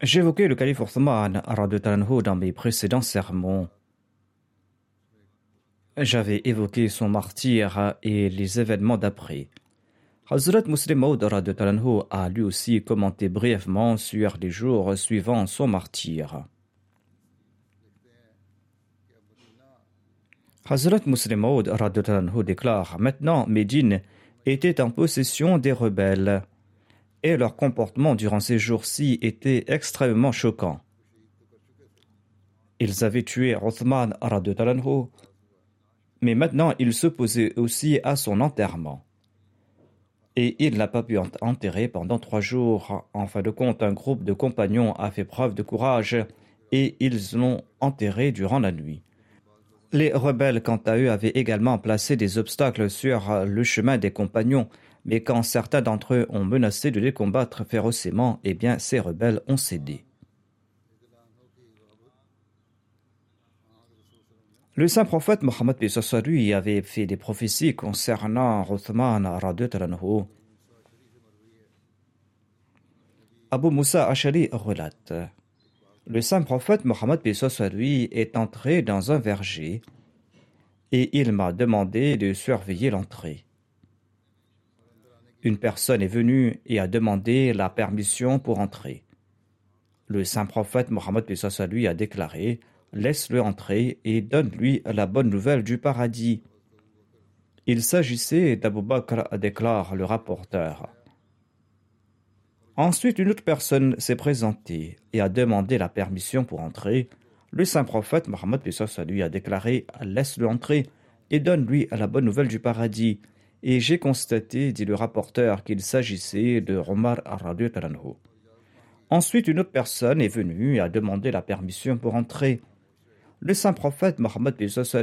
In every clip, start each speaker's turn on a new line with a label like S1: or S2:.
S1: J'évoquais le calife Othman dans mes précédents sermons. J'avais évoqué son martyr et les événements d'après. Hazrat Muslim Maud a lui aussi commenté brièvement sur les jours suivant son martyr. Hazrat Muslim Maud déclare Maintenant, Médine était en possession des rebelles et leur comportement durant ces jours-ci était extrêmement choquant. Ils avaient tué Othman Talanhu, mais maintenant ils s'opposaient aussi à son enterrement. Et il n'a pas pu enterrer pendant trois jours. En fin de compte, un groupe de compagnons a fait preuve de courage et ils l'ont enterré durant la nuit. Les rebelles, quant à eux, avaient également placé des obstacles sur le chemin des compagnons, mais quand certains d'entre eux ont menacé de les combattre férocement, eh bien ces rebelles ont cédé. Le saint prophète Mohammed lui avait fait des prophéties concernant Uthman Talanhu. Abu Musa Ashari relate Le saint prophète Mohammed lui est entré dans un verger et il m'a demandé de surveiller l'entrée. Une personne est venue et a demandé la permission pour entrer. Le saint prophète Mohammed lui a déclaré laisse-le entrer et donne-lui la bonne nouvelle du paradis. Il s'agissait d'Abu Bakr, déclare le rapporteur. Ensuite, une autre personne s'est présentée et a demandé la permission pour entrer. Le saint prophète Mohammed lui a déclaré Laisse-le entrer et donne-lui la bonne nouvelle du paradis. Et j'ai constaté, dit le rapporteur, qu'il s'agissait de Omar Talanhu. Ensuite, une autre personne est venue et a demandé la permission pour entrer. Le saint prophète Mohammed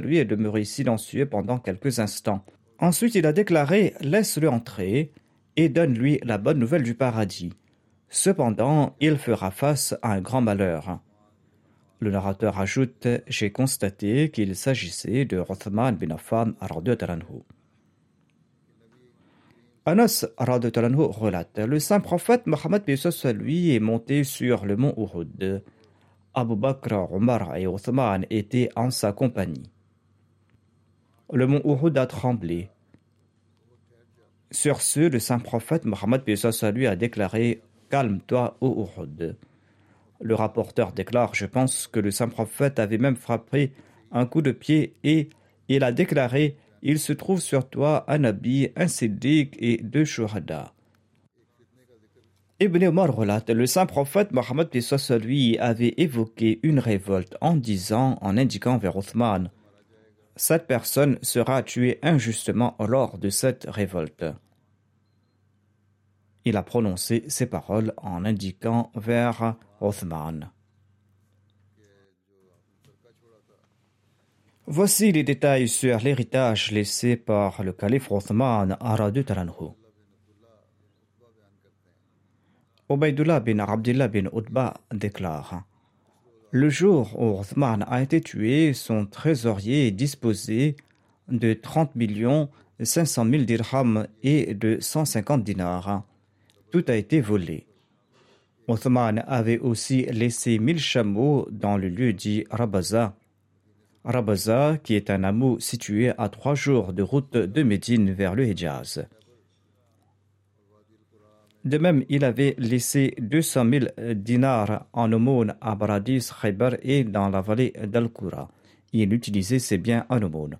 S1: lui est demeuré silencieux pendant quelques instants. Ensuite, il a déclaré Laisse-le entrer et donne-lui la bonne nouvelle du paradis. Cependant, il fera face à un grand malheur. Le narrateur ajoute J'ai constaté qu'il s'agissait de Rothman bin Affan Talanhu. Anas relate Le saint prophète Mohammed lui est monté sur le mont Uhud. Abu Bakr, Omar et Othman étaient en sa compagnie. Le mont Uhud a tremblé. Sur ce, le saint prophète Mohammed lui a déclaré Calme-toi, ô Uhud. Le rapporteur déclare Je pense que le saint prophète avait même frappé un coup de pied et il a déclaré Il se trouve sur toi un habit, un siddiq et deux shuhada. Ibn Omar relate le saint prophète Mohammed lui avait évoqué une révolte en disant, en indiquant vers Othman Cette personne sera tuée injustement lors de cette révolte. Il a prononcé ces paroles en indiquant vers Othman. Voici les détails sur l'héritage laissé par le calife Othman Aradu Talanhu. Ubaidullah bin Abdullah bin Utba déclare Le jour où Othman a été tué, son trésorier disposait de 30 millions 500 000 dirhams et de 150 dinars. Tout a été volé. Othman avait aussi laissé 1000 chameaux dans le lieu dit Rabaza. Rabaza, qui est un hameau situé à trois jours de route de Médine vers le Hijaz. De même, il avait laissé 200 000 dinars en aumône à Baradis, Khaybar et dans la vallée d'Al-Qura. Il utilisait ses biens en aumône.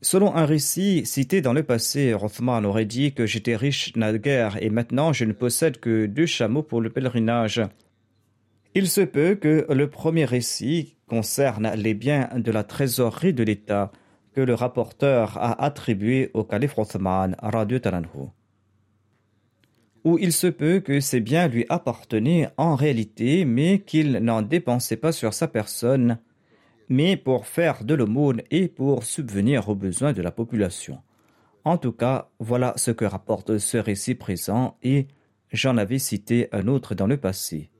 S1: Selon un récit cité dans le passé, Rothman aurait dit que j'étais riche naguère et maintenant je ne possède que deux chameaux pour le pèlerinage. Il se peut que le premier récit concerne les biens de la trésorerie de l'État que le rapporteur a attribué au calife Rothman, ou il se peut que ces biens lui appartenaient en réalité, mais qu'il n'en dépensait pas sur sa personne, mais pour faire de l'aumône et pour subvenir aux besoins de la population. En tout cas, voilà ce que rapporte ce récit présent et j'en avais cité un autre dans le passé.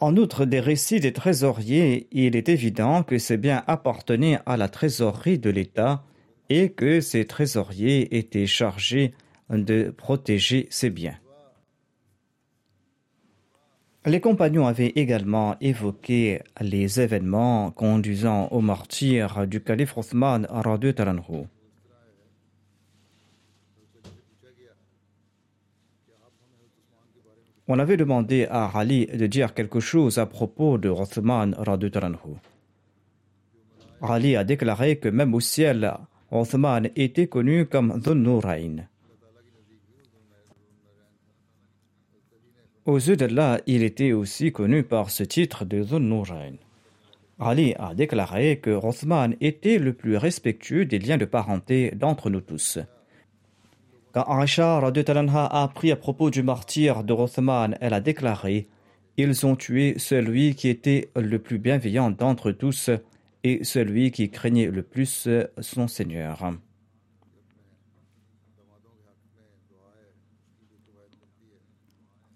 S1: En outre des récits des trésoriers, il est évident que ces biens appartenaient à la trésorerie de l'État et que ces trésoriers étaient chargés de protéger ses biens. Les compagnons avaient également évoqué les événements conduisant au martyr du calife Othman Taranhu. On avait demandé à Ali de dire quelque chose à propos de Othman Taranhu. Ali a déclaré que même au ciel, Othman était connu comme Dhunnurain. Aux yeux d'Allah, il était aussi connu par ce titre de Dhunnurain. Ali a déclaré que Rothman était le plus respectueux des liens de parenté d'entre nous tous. Quand Aisha a appris à propos du martyr de Rothman, elle a déclaré Ils ont tué celui qui était le plus bienveillant d'entre tous et celui qui craignait le plus son Seigneur.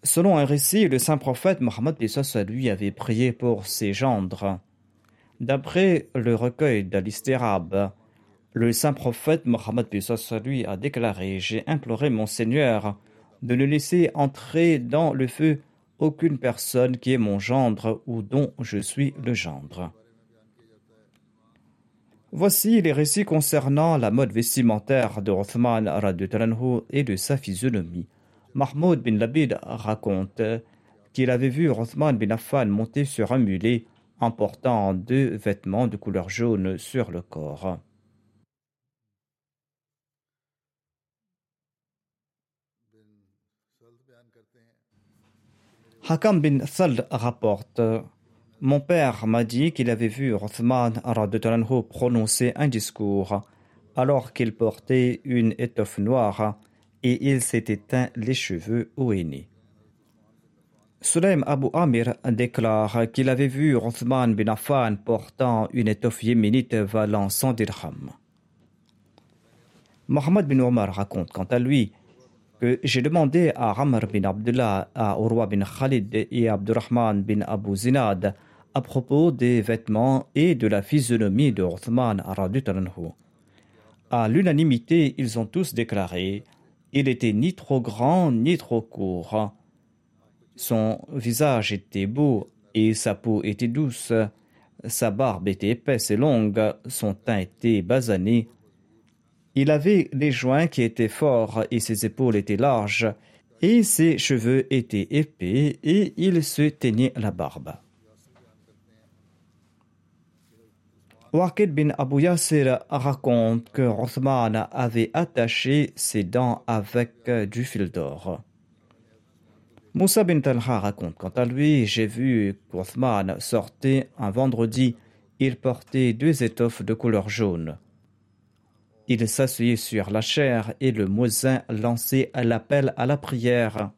S1: Selon un récit, le saint prophète Mohammed lui avait prié pour ses gendres. D'après le recueil d'Al-Istirab, le saint prophète Mohammed lui a déclaré J'ai imploré mon Seigneur de ne laisser entrer dans le feu aucune personne qui est mon gendre ou dont je suis le gendre. Voici les récits concernant la mode vestimentaire de Rothman et de sa physionomie. Mahmoud bin Labid raconte qu'il avait vu Rothman bin Affan monter sur un mulet en portant deux vêtements de couleur jaune sur le corps. Hakam bin Sald rapporte Mon père m'a dit qu'il avait vu Rothman prononcer un discours alors qu'il portait une étoffe noire et il s'est éteint les cheveux au aîné. Sulaim Abu Amir déclare qu'il avait vu Rothman bin Affan portant une étoffe yéménite valant 100 dirhams. Mohammed bin Omar raconte quant à lui que j'ai demandé à Amr bin Abdullah, à Urwa bin Khalid et à Abdurrahman bin Abu Zinad à propos des vêtements et de la physionomie de Rothman À l'unanimité, ils ont tous déclaré il était ni trop grand ni trop court. Son visage était beau et sa peau était douce. Sa barbe était épaisse et longue, son teint était basané. Il avait les joints qui étaient forts et ses épaules étaient larges, et ses cheveux étaient épais et il se teignait la barbe. Waqid bin Abu Yasir raconte que Rothman avait attaché ses dents avec du fil d'or. Moussa bin Talha raconte quant à lui J'ai vu qu'Othman sortait un vendredi. Il portait deux étoffes de couleur jaune. Il s'asseyait sur la chair et le muezzin lançait l'appel à la prière.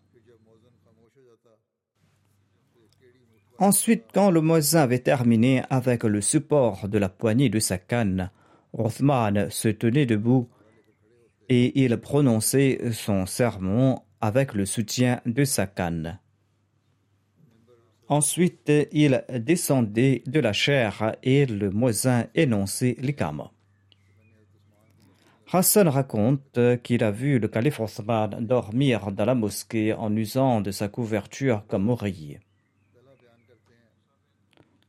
S1: Ensuite, quand le moisin avait terminé avec le support de la poignée de sa canne, Rothman se tenait debout et il prononçait son sermon avec le soutien de sa canne. Ensuite, il descendait de la chair et le moisin énonçait l'ikama. Hassan raconte qu'il a vu le calife Osman dormir dans la mosquée en usant de sa couverture comme oreiller.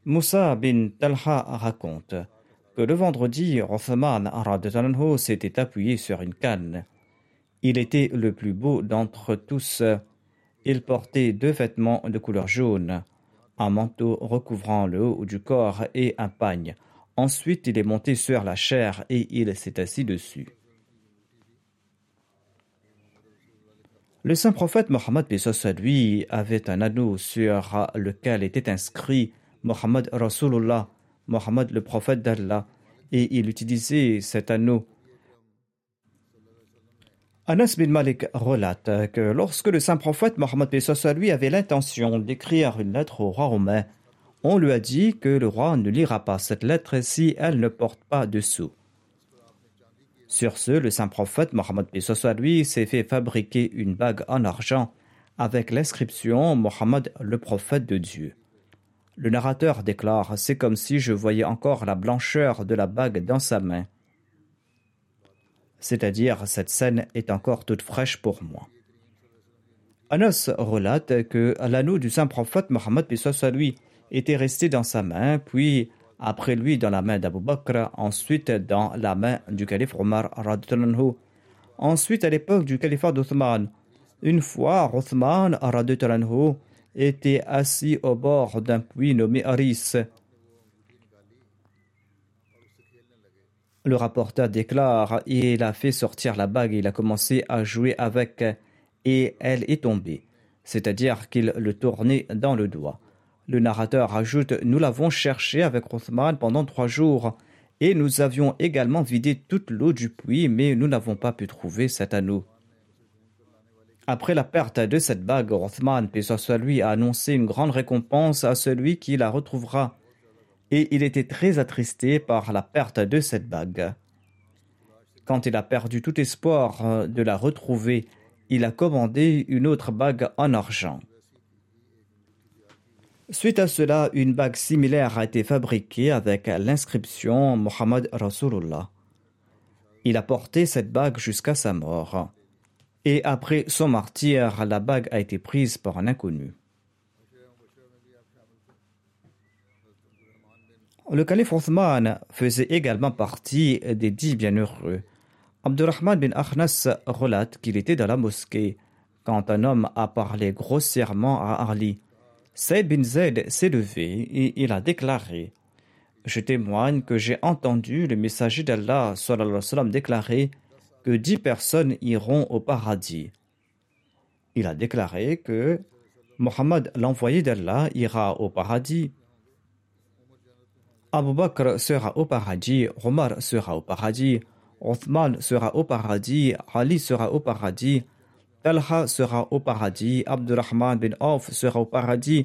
S1: Moussa bin Talha raconte que le vendredi, Othman s'était appuyé sur une canne. Il était le plus beau d'entre tous. Il portait deux vêtements de couleur jaune, un manteau recouvrant le haut du corps et un pagne. Ensuite, il est monté sur la chair et il s'est assis dessus. Le saint prophète Mohammed lui avait un anneau sur lequel était inscrit Mohammed Rasulullah Mohammed le prophète d'Allah, et il utilisait cet anneau. Anas bin Malik relate que lorsque le saint prophète Mohammed lui avait l'intention d'écrire une lettre au roi romain, on lui a dit que le roi ne lira pas cette lettre si elle ne porte pas de sceau. Sur ce, le saint prophète Mohammed lui s'est fait fabriquer une bague en argent avec l'inscription Mohammed le prophète de Dieu. Le narrateur déclare C'est comme si je voyais encore la blancheur de la bague dans sa main. C'est-à-dire, cette scène est encore toute fraîche pour moi. Anas relate que l'anneau du saint prophète Mohammed lui était resté dans sa main, puis après lui dans la main d'Abu Bakr, ensuite dans la main du calife Omar ensuite à l'époque du califat d'Othman. Une fois, Othman était assis au bord d'un puits nommé Aris. Le rapporteur déclare Il a fait sortir la bague, il a commencé à jouer avec et elle est tombée, c'est-à-dire qu'il le tournait dans le doigt. Le narrateur ajoute Nous l'avons cherché avec Othman pendant trois jours et nous avions également vidé toute l'eau du puits, mais nous n'avons pas pu trouver cet anneau. Après la perte de cette bague, Rothman, puis soit lui, a annoncé une grande récompense à celui qui la retrouvera. Et il était très attristé par la perte de cette bague. Quand il a perdu tout espoir euh, de la retrouver, il a commandé une autre bague en argent. Suite à cela, une bague similaire a été fabriquée avec l'inscription Mohammed Rasulullah. Il a porté cette bague jusqu'à sa mort et après son martyr, la bague a été prise par un inconnu. Le calife Othman faisait également partie des dix bienheureux. Abdurrahman bin Akhnas relate qu'il était dans la mosquée quand un homme a parlé grossièrement à Ali. Saïd bin Zaid s'est levé et il a déclaré Je témoigne que j'ai entendu le messager d'Allah déclarer que dix personnes iront au paradis. Il a déclaré que Mohammed, l'envoyé d'Allah, ira au paradis. Abu Bakr sera au paradis, Omar sera au paradis, Othman sera au paradis, Ali sera au paradis, Talha sera au paradis, Abdurrahman bin Auf sera au paradis,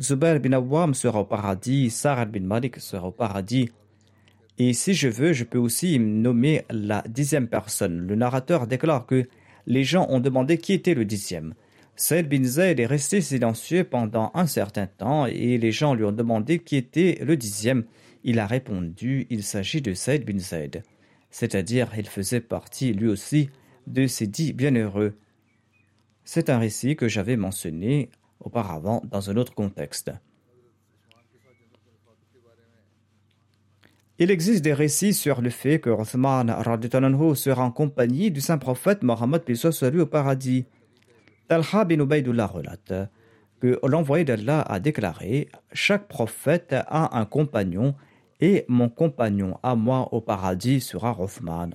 S1: Zubair bin Awam sera au paradis, Sarah bin Malik sera au paradis, et si je veux, je peux aussi nommer la dixième personne. Le narrateur déclare que les gens ont demandé qui était le dixième. Saïd bin Zayd est resté silencieux pendant un certain temps et les gens lui ont demandé qui était le dixième. Il a répondu il s'agit de Saïd bin Zayd, c'est-à-dire il faisait partie lui aussi de ces dix bienheureux. C'est un récit que j'avais mentionné auparavant dans un autre contexte. Il existe des récits sur le fait que Othman sera en compagnie du saint prophète Mohammed lui au paradis. Talha bin Ubaidullah relate que l'envoyé d'Allah a déclaré Chaque prophète a un compagnon et mon compagnon à moi au paradis sera Othman.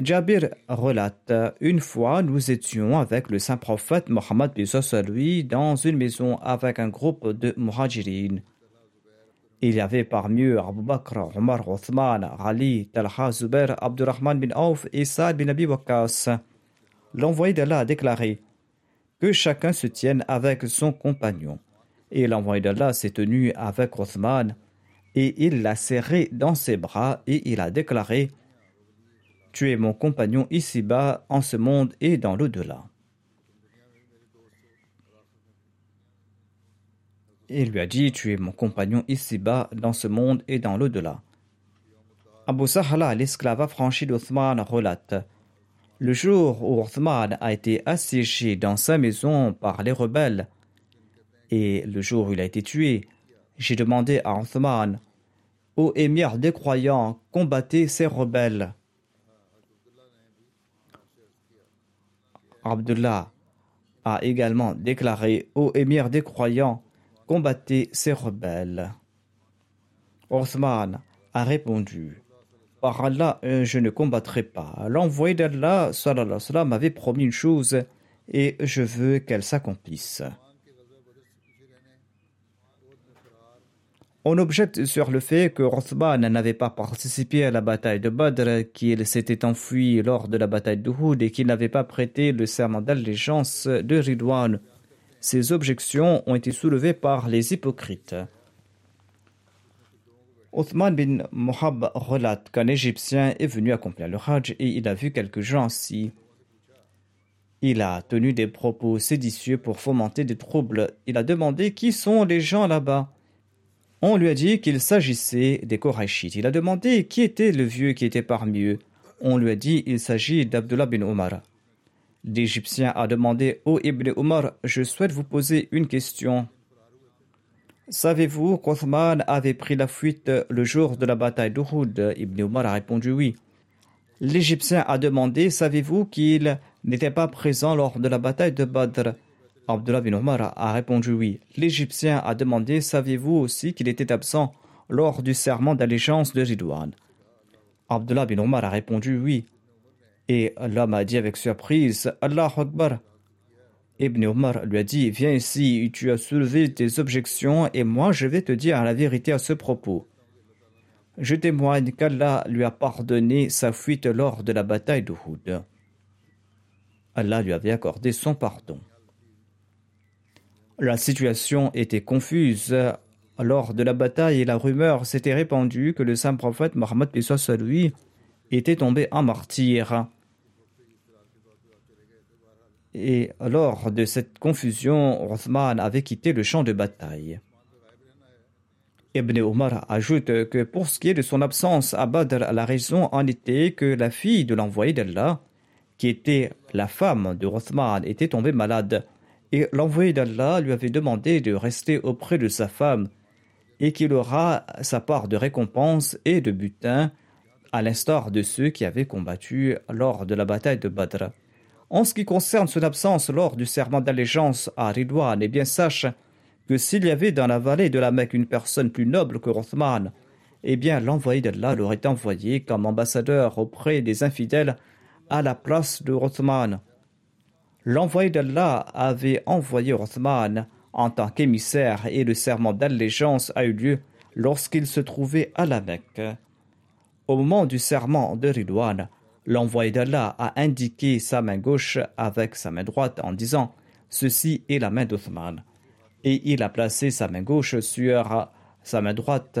S1: Jabir relate Une fois, nous étions avec le saint prophète Mohammed lui dans une maison avec un groupe de muhajirin. Il y avait parmi eux Abu Bakr, Omar, Othman, Ali, Talha, Zubair, Abdurrahman bin Auf et Saad bin Abi Waqqas. L'envoyé d'Allah a déclaré que chacun se tienne avec son compagnon. Et l'envoyé d'Allah s'est tenu avec Othman et il l'a serré dans ses bras et il a déclaré Tu es mon compagnon ici-bas, en ce monde et dans l'au-delà. Il lui a dit Tu es mon compagnon ici-bas, dans ce monde et dans l'au-delà. Abu Sahla, l'esclave affranchi d'Othman, relate Le jour où Othman a été assiégé dans sa maison par les rebelles, et le jour où il a été tué, j'ai demandé à Othman Ô émir des croyants, combattez ces rebelles. Abdullah a également déclaré Ô émir des croyants, combattez ces rebelles. Othman a répondu Par Allah, euh, je ne combattrai pas. L'envoyé d'Allah m'avait promis une chose et je veux qu'elle s'accomplisse. On objecte sur le fait que Rothman n'avait pas participé à la bataille de Badr, qu'il s'était enfui lors de la bataille de Houd et qu'il n'avait pas prêté le serment d'allégeance de Ridwan. Ces objections ont été soulevées par les hypocrites. Othman bin Mohab relate qu'un Égyptien est venu accomplir le Hajj et il a vu quelques gens ici. Il a tenu des propos séditieux pour fomenter des troubles. Il a demandé qui sont les gens là-bas. On lui a dit qu'il s'agissait des Korachites. Il a demandé qui était le vieux qui était parmi eux. On lui a dit qu'il s'agit d'Abdullah bin Omar. L'Égyptien a demandé au Ibn Omar Je souhaite vous poser une question. Savez-vous qu'Othman avait pris la fuite le jour de la bataille d'Uhud? Ibn Omar a répondu oui. L'Égyptien a demandé Savez-vous qu'il n'était pas présent lors de la bataille de Badr? Abdullah bin Omar a répondu oui. L'Égyptien a demandé Savez-vous aussi qu'il était absent lors du serment d'allégeance de Ridwan Abdullah bin Omar a répondu oui. Et l'homme a dit avec surprise Allah Akbar. Ibn Omar lui a dit Viens ici, tu as soulevé tes objections et moi je vais te dire la vérité à ce propos. Je témoigne qu'Allah lui a pardonné sa fuite lors de la bataille d'Uhud. Allah lui avait accordé son pardon. La situation était confuse. Lors de la bataille, la rumeur s'était répandue que le saint prophète Mohammed lui était tombé en martyr. Et lors de cette confusion, Othman avait quitté le champ de bataille. Ibn Omar ajoute que pour ce qui est de son absence à Badr, la raison en était que la fille de l'envoyé d'Allah, qui était la femme de Othman, était tombée malade et l'envoyé d'Allah lui avait demandé de rester auprès de sa femme et qu'il aura sa part de récompense et de butin, à l'instar de ceux qui avaient combattu lors de la bataille de Badr. En ce qui concerne son absence lors du serment d'allégeance à Ridwan, eh bien sache que s'il y avait dans la vallée de la Mecque une personne plus noble que Rothman, eh bien l'envoyé d'Allah l'aurait envoyé comme ambassadeur auprès des infidèles à la place de Rothman. L'envoyé d'Allah avait envoyé Othman en tant qu'émissaire et le serment d'allégeance a eu lieu lorsqu'il se trouvait à la Mecque. Au moment du serment de Ridwan, l'envoyé d'Allah a indiqué sa main gauche avec sa main droite en disant Ceci est la main d'Othman. Et il a placé sa main gauche sur sa main droite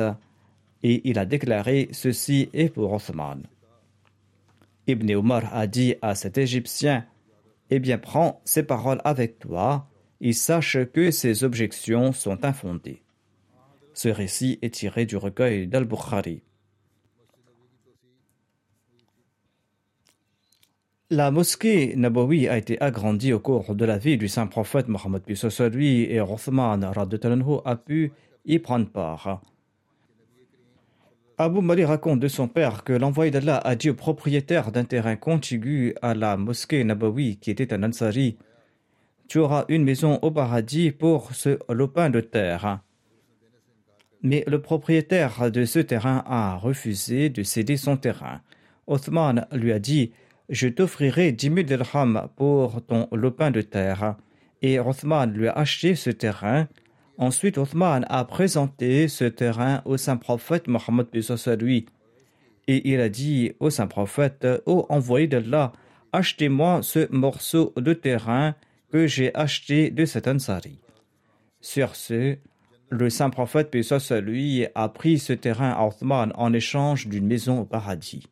S1: et il a déclaré Ceci est pour Othman. Ibn Omar a dit à cet Égyptien eh bien prends ces paroles avec toi et sache que ces objections sont infondées. Ce récit est tiré du recueil d'Al-Bukhari. La mosquée Nabawi a été agrandie au cours de la vie du saint prophète Mohammed lui et Rothman a pu y prendre part. Abu Mali raconte de son père que l'envoyé d'Allah a dit au propriétaire d'un terrain contigu à la mosquée Nabawi, qui était un Ansari Tu auras une maison au paradis pour ce lopin de terre. Mais le propriétaire de ce terrain a refusé de céder son terrain. Othman lui a dit Je t'offrirai dix mille dirhams pour ton lopin de terre. Et Othman lui a acheté ce terrain Ensuite, Othman a présenté ce terrain au saint prophète Mohammed lui. Et il a dit au saint prophète, Ô envoyé d'Allah, achetez-moi ce morceau de terrain que j'ai acheté de cet Ansari. Sur ce, le saint prophète, paix lui, a pris ce terrain à Othman en échange d'une maison au paradis.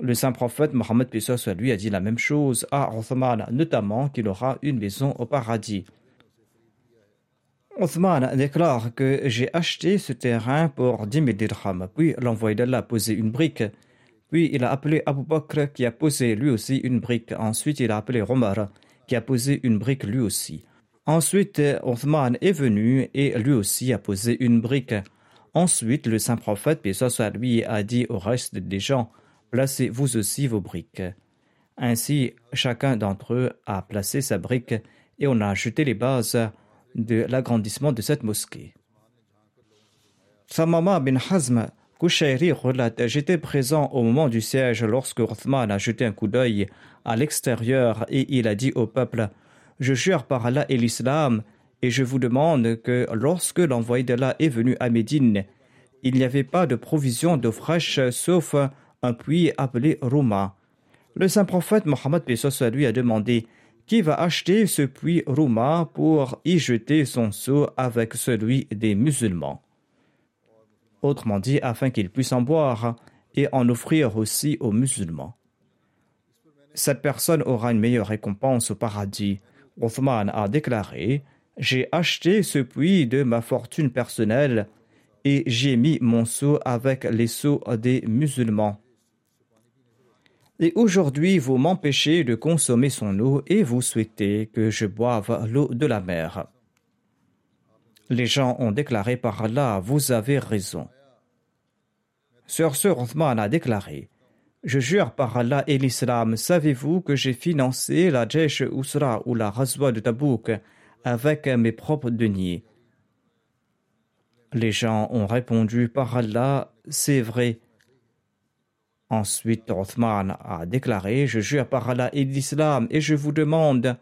S1: Le saint prophète Mohammed lui a dit la même chose à Othman, notamment qu'il aura une maison au paradis. Othman déclare que j'ai acheté ce terrain pour 10 000 dirhams. Puis l'envoyé d'Allah a posé une brique. Puis il a appelé Abu Bakr qui a posé lui aussi une brique. Ensuite il a appelé Omar qui a posé une brique lui aussi. Ensuite Othman est venu et lui aussi a posé une brique. Ensuite le saint prophète, puis lui, a dit au reste des gens placez vous aussi vos briques. Ainsi, chacun d'entre eux a placé sa brique et on a jeté les bases de l'agrandissement de cette mosquée. Samama bin Hazm Kushairi relate J'étais présent au moment du siège lorsque Uthman a jeté un coup d'œil à l'extérieur et il a dit au peuple Je jure par Allah et l'islam, et je vous demande que lorsque l'envoyé d'Allah est venu à Médine, il n'y avait pas de provision d'eau fraîche sauf un puits appelé Rouma. Le saint prophète Mohammed lui a demandé Qui va acheter ce puits Rouma pour y jeter son seau avec celui des musulmans? Autrement dit, afin qu'ils puissent en boire et en offrir aussi aux musulmans. Cette personne aura une meilleure récompense au paradis. Othman a déclaré J'ai acheté ce puits de ma fortune personnelle et j'ai mis mon seau avec les seaux des musulmans. Et aujourd'hui, vous m'empêchez de consommer son eau et vous souhaitez que je boive l'eau de la mer. Les gens ont déclaré par Allah, vous avez raison. Sir Othman a déclaré, je jure par Allah et l'islam, savez-vous que j'ai financé la Jesh Usra ou la Razwa de Tabouk avec mes propres deniers? Les gens ont répondu par Allah, c'est vrai. Ensuite, Othman a déclaré Je jure par Allah et l'islam, et je vous demande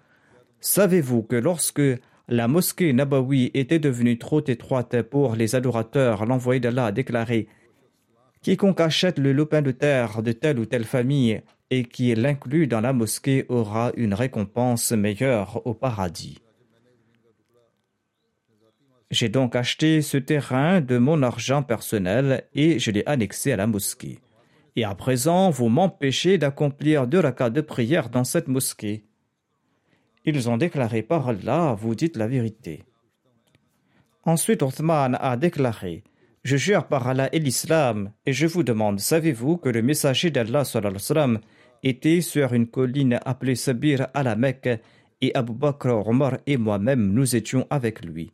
S1: Savez-vous que lorsque la mosquée Nabawi était devenue trop étroite pour les adorateurs, l'envoyé d'Allah a déclaré Quiconque achète le lopin de terre de telle ou telle famille et qui l'inclut dans la mosquée aura une récompense meilleure au paradis. J'ai donc acheté ce terrain de mon argent personnel et je l'ai annexé à la mosquée. Et à présent, vous m'empêchez d'accomplir deux rakats de prière dans cette mosquée. Ils ont déclaré par Allah, vous dites la vérité. Ensuite, Othman a déclaré Je jure par Allah et l'islam, et je vous demande, savez-vous que le messager d'Allah était sur une colline appelée Sabir à la Mecque, et Abu Bakr, Omar et moi-même, nous étions avec lui.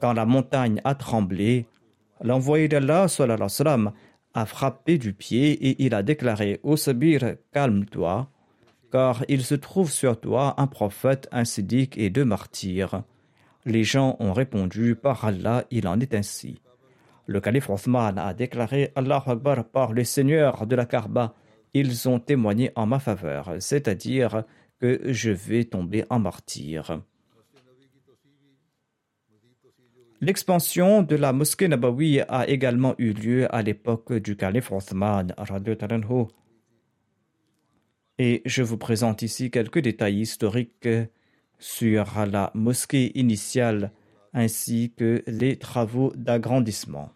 S1: Quand la montagne a tremblé, l'envoyé d'Allah a frappé du pied et il a déclaré Ô Sabir, calme-toi, car il se trouve sur toi un prophète, un siddiq et deux martyrs. Les gens ont répondu Par Allah, il en est ainsi. Le calife Othman a déclaré Allah Akbar par le Seigneur de la Karba. Ils ont témoigné en ma faveur, c'est-à-dire que je vais tomber en martyr. L'expansion de la mosquée Nabawi a également eu lieu à l'époque du calife Othman. Et je vous présente ici quelques détails historiques sur la mosquée initiale ainsi que les travaux d'agrandissement.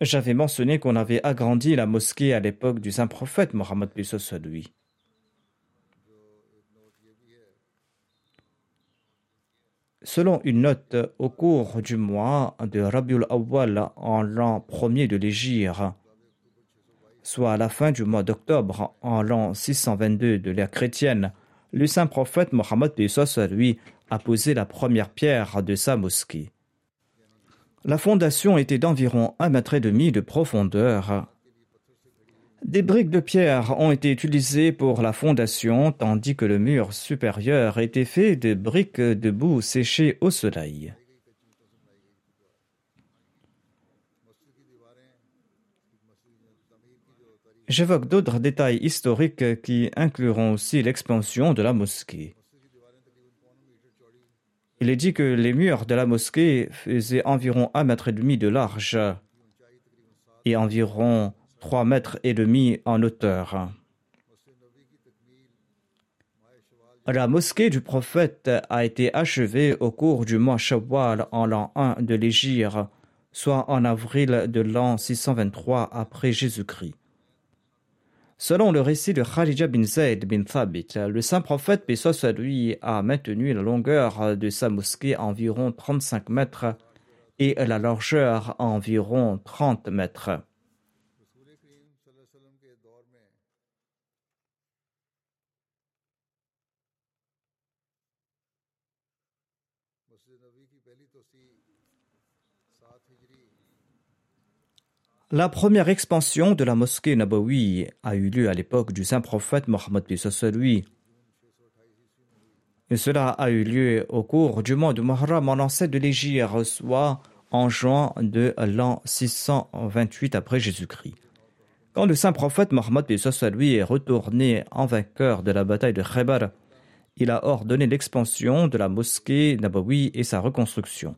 S1: J'avais mentionné qu'on avait agrandi la mosquée à l'époque du saint prophète Mohammed lui. Selon une note au cours du mois de Rabiul Awwal en l'an premier de l'Égypte, soit à la fin du mois d'octobre en l'an 622 de l'ère chrétienne, le saint prophète Mohammed lui a posé la première pierre de sa mosquée. La fondation était d'environ un mètre et demi de profondeur des briques de pierre ont été utilisées pour la fondation, tandis que le mur supérieur était fait de briques de boue séchées au soleil. J'évoque d'autres détails historiques qui incluront aussi l'expansion de la mosquée. Il est dit que les murs de la mosquée faisaient environ un mètre et demi de large et environ 3 mètres et demi en hauteur. La mosquée du prophète a été achevée au cours du mois Shawwal en l'an 1 de l'Égypte, soit en avril de l'an 623 après Jésus-Christ. Selon le récit de Khalija bin Zayd bin Thabit, le saint prophète, soit lui, a maintenu la longueur de sa mosquée à environ 35 mètres et la largeur à environ 30 mètres. La première expansion de la mosquée Nabawi a eu lieu à l'époque du saint prophète Mohammed lui. Et cela a eu lieu au cours du mois de Muharram en l'an de l'Égypte, soit en juin de l'an 628 après Jésus-Christ. Quand le saint prophète Mohammed lui est retourné en vainqueur de la bataille de Khaybar, il a ordonné l'expansion de la mosquée Nabawi et sa reconstruction.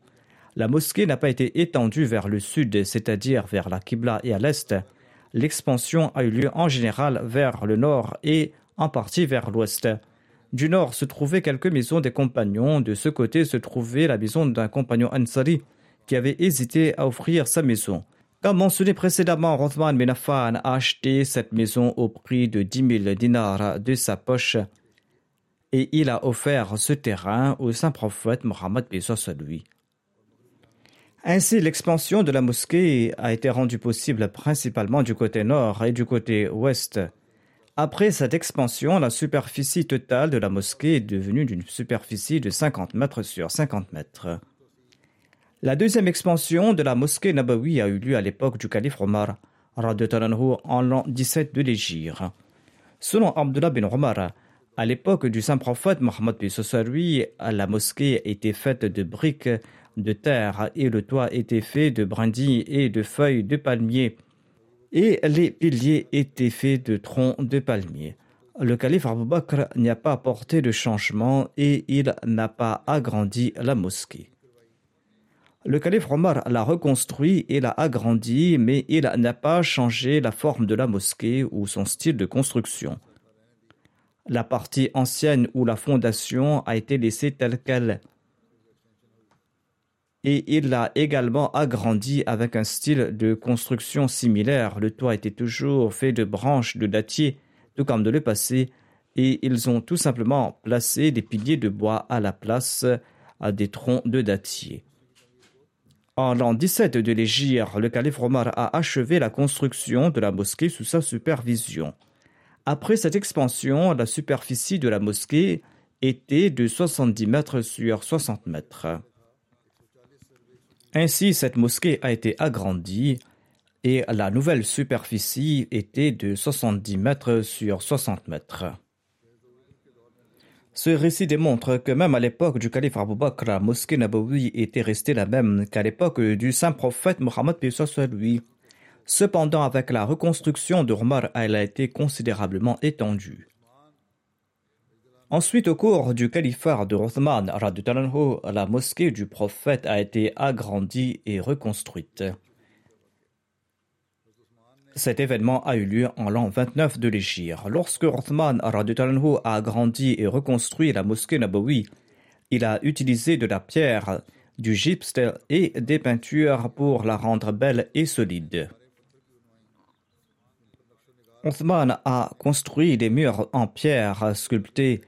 S1: La mosquée n'a pas été étendue vers le sud, c'est-à-dire vers la Qibla et à l'est. L'expansion a eu lieu en général vers le nord et en partie vers l'ouest. Du nord se trouvaient quelques maisons des compagnons, de ce côté se trouvait la maison d'un compagnon Ansari qui avait hésité à offrir sa maison. Comme mentionné précédemment, Rothman bin Affan a acheté cette maison au prix de 10 000 dinars de sa poche et il a offert ce terrain au saint prophète Mohammed lui. Ainsi, l'expansion de la mosquée a été rendue possible principalement du côté nord et du côté ouest. Après cette expansion, la superficie totale de la mosquée est devenue d'une superficie de 50 mètres sur 50 mètres. La deuxième expansion de la mosquée Nabawi a eu lieu à l'époque du calife Omar, en l'an 17 de l'Égypte. Selon Abdullah bin Omar, à l'époque du saint prophète Mohammed lui, la mosquée était faite de briques de terre et le toit était fait de brindilles et de feuilles de palmier et les piliers étaient faits de troncs de palmier. Le calife Abu Bakr n'y a pas apporté de changement et il n'a pas agrandi la mosquée. Le calife Omar l'a reconstruit et l'a agrandi, mais il n'a pas changé la forme de la mosquée ou son style de construction. La partie ancienne ou la fondation a été laissée telle qu'elle et il l'a également agrandi avec un style de construction similaire. Le toit était toujours fait de branches de dattier, tout comme de le passé, et ils ont tout simplement placé des piliers de bois à la place à des troncs de dattier. En l'an 17 de l'Égypte, le calife Omar a achevé la construction de la mosquée sous sa supervision. Après cette expansion, la superficie de la mosquée était de 70 mètres sur 60 mètres. Ainsi, cette mosquée a été agrandie et la nouvelle superficie était de 70 mètres sur 60 mètres. Ce récit démontre que même à l'époque du calife Abu Bakr, la mosquée Nabawi était restée la même qu'à l'époque du saint prophète Mohammed lui. Cependant, avec la reconstruction de Omar, elle a été considérablement étendue. Ensuite, au cours du califat de Rothman, la mosquée du prophète a été agrandie et reconstruite. Cet événement a eu lieu en l'an 29 de l'Égypte. Lorsque Rothman a agrandi et reconstruit la mosquée Nabawi, il a utilisé de la pierre, du gypse et des peintures pour la rendre belle et solide. Othman a construit des murs en pierre sculptés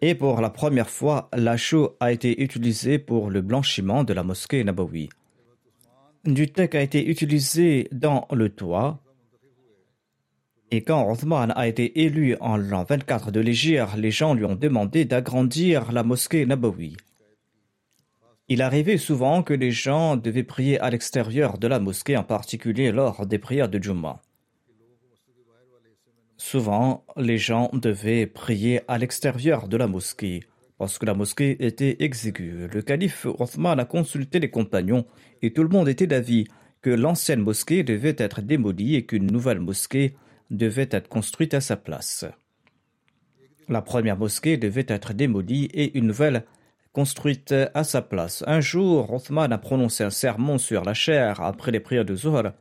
S1: et pour la première fois, la chaux a été utilisée pour le blanchiment de la mosquée Nabawi. Du teck a été utilisé dans le toit. Et quand Othman a été élu en l'an 24 de l'Égypte, les gens lui ont demandé d'agrandir la mosquée Nabawi. Il arrivait souvent que les gens devaient prier à l'extérieur de la mosquée, en particulier lors des prières de Jum'ah. Souvent, les gens devaient prier à l'extérieur de la mosquée, parce que la mosquée était exiguë. Le calife Othman a consulté les compagnons et tout le monde était d'avis que l'ancienne mosquée devait être démolie et qu'une nouvelle mosquée devait être construite à sa place. La première mosquée devait être démolie et une nouvelle construite à sa place. Un jour, Othman a prononcé un sermon sur la chair après les prières de Zohar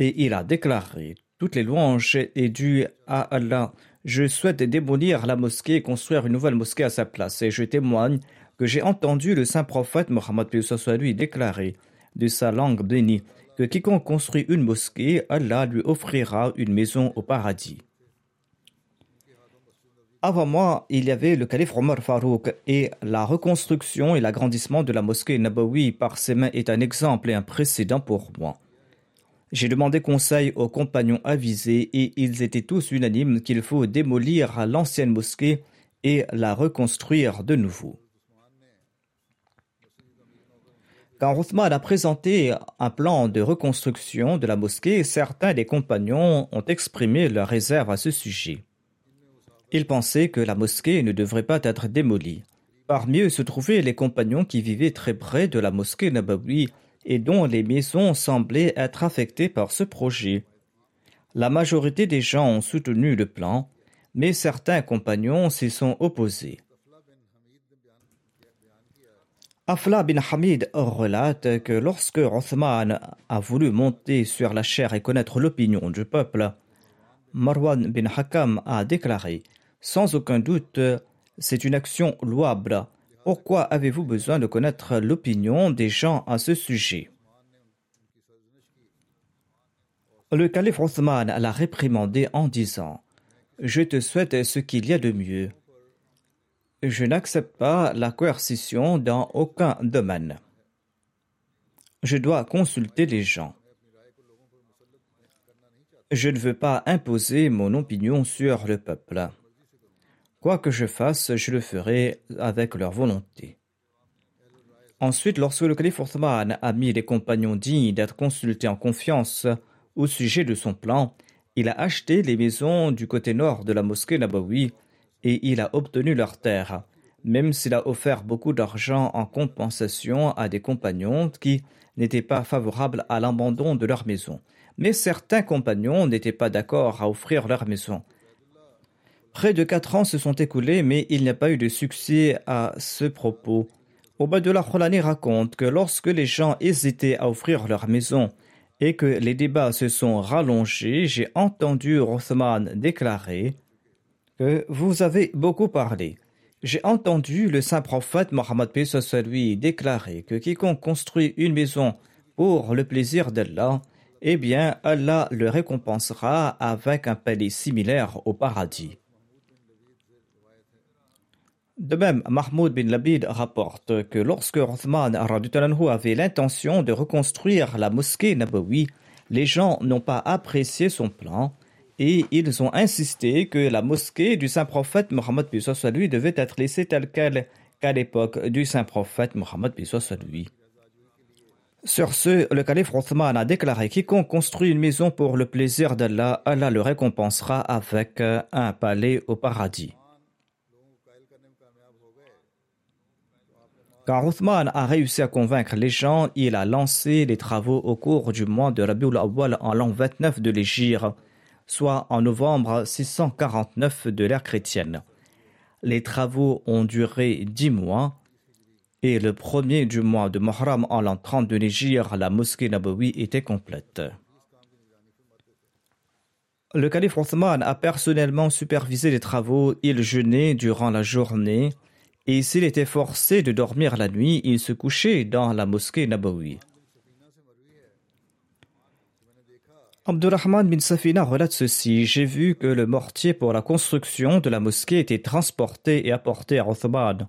S1: et il a déclaré toutes les louanges est dues à Allah. Je souhaite démolir la mosquée et construire une nouvelle mosquée à sa place. Et je témoigne que j'ai entendu le saint prophète Mohammed lui déclarer de sa langue bénie que quiconque construit une mosquée, Allah lui offrira une maison au paradis. Avant moi, il y avait le calife Omar Farouk et la reconstruction et l'agrandissement de la mosquée Nabawi par ses mains est un exemple et un précédent pour moi. J'ai demandé conseil aux compagnons avisés et ils étaient tous unanimes qu'il faut démolir l'ancienne mosquée et la reconstruire de nouveau. Quand Othman a présenté un plan de reconstruction de la mosquée, certains des compagnons ont exprimé leur réserve à ce sujet. Ils pensaient que la mosquée ne devrait pas être démolie. Parmi eux se trouvaient les compagnons qui vivaient très près de la mosquée Nabawi et dont les maisons semblaient être affectées par ce projet. La majorité des gens ont soutenu le plan, mais certains compagnons s'y sont opposés. Afla bin Hamid relate que lorsque Othman a voulu monter sur la chair et connaître l'opinion du peuple, Marwan bin Hakam a déclaré sans aucun doute, c'est une action louable. Pourquoi avez-vous besoin de connaître l'opinion des gens à ce sujet? Le calife Othman l'a réprimandé en disant Je te souhaite ce qu'il y a de mieux. Je n'accepte pas la coercition dans aucun domaine. Je dois consulter les gens. Je ne veux pas imposer mon opinion sur le peuple. Quoi que je fasse, je le ferai avec leur volonté. Ensuite, lorsque le calife Othman a mis les compagnons dignes d'être consultés en confiance au sujet de son plan, il a acheté les maisons du côté nord de la mosquée Nabawi et il a obtenu leurs terres, même s'il a offert beaucoup d'argent en compensation à des compagnons qui n'étaient pas favorables à l'abandon de leurs maisons. Mais certains compagnons n'étaient pas d'accord à offrir leurs maisons. Près de quatre ans se sont écoulés, mais il n'y a pas eu de succès à ce propos. Obadullah Kholani raconte que lorsque les gens hésitaient à offrir leur maison et que les débats se sont rallongés, j'ai entendu Rothman déclarer que vous avez beaucoup parlé. J'ai entendu le saint prophète Mohammed lui déclarer que quiconque construit une maison pour le plaisir d'Allah, eh bien Allah le récompensera avec un palais similaire au paradis. De même, Mahmoud bin Labid rapporte que lorsque Othman avait l'intention de reconstruire la mosquée Nabawi, les gens n'ont pas apprécié son plan et ils ont insisté que la mosquée du saint prophète Mohammed lui devait être laissée telle qu'elle qu'à l'époque du saint prophète Mohammed lui. Sur ce, le calife Othman a déclaré quiconque construit une maison pour le plaisir d'Allah, Allah le récompensera avec un palais au paradis. Quand Uthman a réussi à convaincre les gens, il a lancé les travaux au cours du mois de Rabiul Awwal en l'an 29 de l'Égypte, soit en novembre 649 de l'ère chrétienne. Les travaux ont duré dix mois et le premier du mois de Muharram en l'an 30 de l'Égypte, la mosquée Nabawi était complète. Le calife Othman a personnellement supervisé les travaux, il jeûnait durant la journée et s'il était forcé de dormir la nuit, il se couchait dans la mosquée Nabawi. Abdurrahman bin Safina relate ceci J'ai vu que le mortier pour la construction de la mosquée était transporté et apporté à Othman.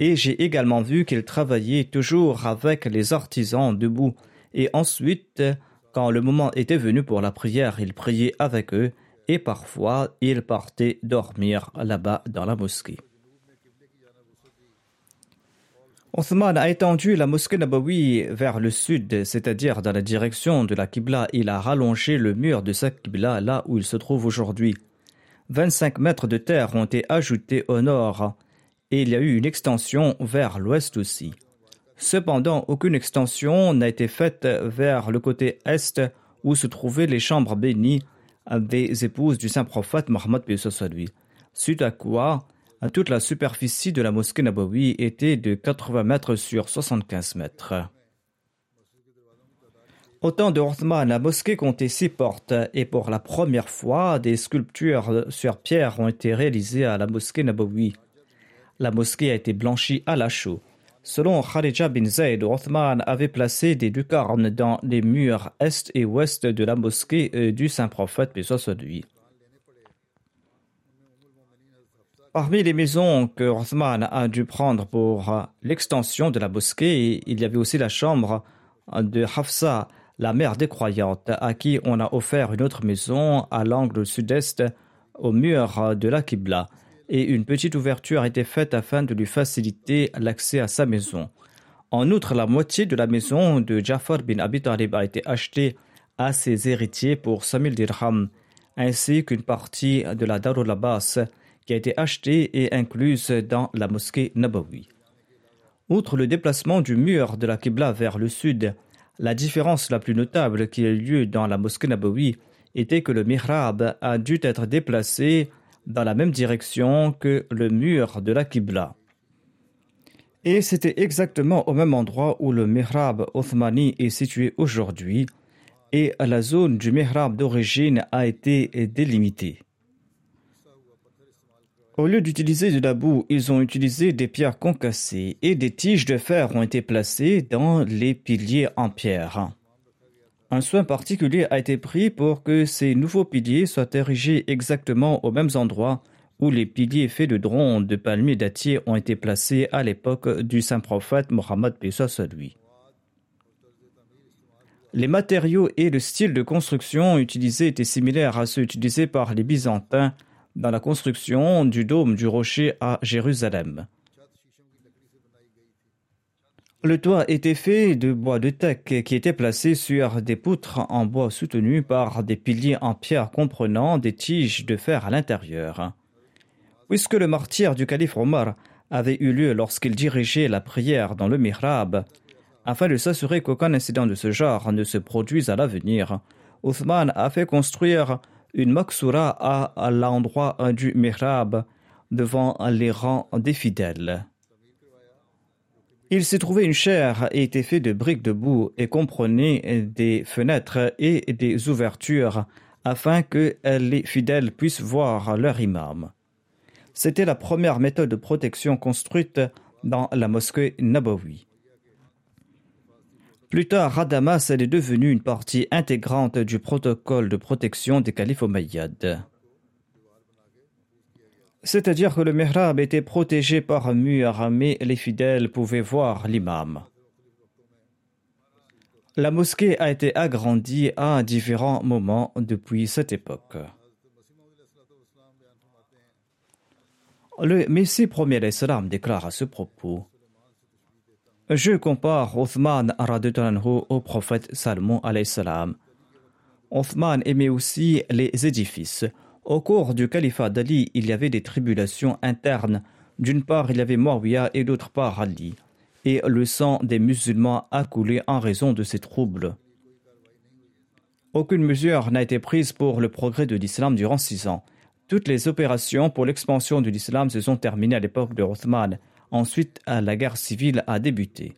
S1: Et j'ai également vu qu'il travaillait toujours avec les artisans debout. Et ensuite, quand le moment était venu pour la prière, il priait avec eux et parfois il partait dormir là-bas dans la mosquée. Othman a étendu la mosquée Nabawi vers le sud, c'est-à-dire dans la direction de la Qibla. Il a rallongé le mur de sa Qibla là où il se trouve aujourd'hui. 25 mètres de terre ont été ajoutés au nord et il y a eu une extension vers l'ouest aussi. Cependant, aucune extension n'a été faite vers le côté est où se trouvaient les chambres bénies des épouses du saint prophète Mohammed. Suite à quoi, toute la superficie de la mosquée Nabawi était de 80 mètres sur 75 mètres. Au temps de Othman, la mosquée comptait six portes et pour la première fois, des sculptures sur pierre ont été réalisées à la mosquée Nabawi. La mosquée a été blanchie à la chaux. Selon Kharija bin Zayd, Othman avait placé des lucarnes dans les murs est et ouest de la mosquée euh, du Saint-Prophète, mais soit. Parmi les maisons que Othman a dû prendre pour l'extension de la mosquée, il y avait aussi la chambre de Hafsa, la mère des croyantes, à qui on a offert une autre maison à l'angle sud-est au mur de la Qibla, et une petite ouverture a été faite afin de lui faciliter l'accès à sa maison. En outre, la moitié de la maison de Jafar bin Abi Talib a été achetée à ses héritiers pour 5000 dirhams, ainsi qu'une partie de la Darul Abbas qui a été achetée et incluse dans la mosquée Nabawi. Outre le déplacement du mur de la Qibla vers le sud, la différence la plus notable qui a eu lieu dans la mosquée Nabawi était que le mihrab a dû être déplacé dans la même direction que le mur de la Qibla. Et c'était exactement au même endroit où le mihrab othmani est situé aujourd'hui, et la zone du mihrab d'origine a été délimitée. Au lieu d'utiliser de la boue, ils ont utilisé des pierres concassées et des tiges de fer ont été placées dans les piliers en pierre. Un soin particulier a été pris pour que ces nouveaux piliers soient érigés exactement aux mêmes endroits où les piliers faits de drones de palmiers dattiers ont été placés à l'époque du saint prophète Mohammed à lui. Les matériaux et le style de construction utilisés étaient similaires à ceux utilisés par les Byzantins dans la construction du dôme du rocher à Jérusalem. Le toit était fait de bois de teck qui était placé sur des poutres en bois soutenues par des piliers en pierre comprenant des tiges de fer à l'intérieur. Puisque le martyr du calife Omar avait eu lieu lorsqu'il dirigeait la prière dans le mihrab, afin de s'assurer qu'aucun incident de ce genre ne se produise à l'avenir, Othman a fait construire une maksura à l'endroit du mihrab devant les rangs des fidèles. Il s'est trouvé une chaire et était fait de briques de boue et comprenait des fenêtres et des ouvertures afin que les fidèles puissent voir leur imam. C'était la première méthode de protection construite dans la mosquée Nabawi. Plus tard, Radamas est devenue une partie intégrante du protocole de protection des califes omeyyades. C'est-à-dire que le mihrab était protégé par un mur, mais les fidèles pouvaient voir l'imam. La mosquée a été agrandie à différents moments depuis cette époque. Le Messie premier l'Islam déclare à ce propos je compare Othman au prophète Salomon salam. Othman aimait aussi les édifices. Au cours du califat d'Ali, il y avait des tribulations internes. D'une part, il y avait Muawiyah et d'autre part Ali. Et le sang des musulmans a coulé en raison de ces troubles. Aucune mesure n'a été prise pour le progrès de l'islam durant six ans. Toutes les opérations pour l'expansion de l'islam se sont terminées à l'époque de Othman. Ensuite, la guerre civile a débuté.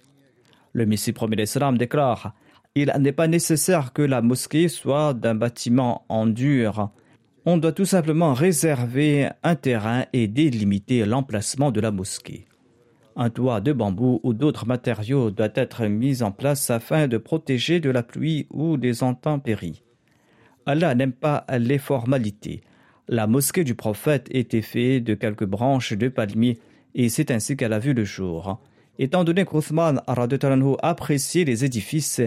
S1: Le Messie premier d'Islam déclare Il n'est pas nécessaire que la mosquée soit d'un bâtiment en dur. On doit tout simplement réserver un terrain et délimiter l'emplacement de la mosquée. Un toit de bambou ou d'autres matériaux doit être mis en place afin de protéger de la pluie ou des intempéries. Allah n'aime pas les formalités. La mosquée du prophète était faite de quelques branches de palmiers et c'est ainsi qu'elle a vu le jour. Étant donné qu'Othman appréciait les édifices,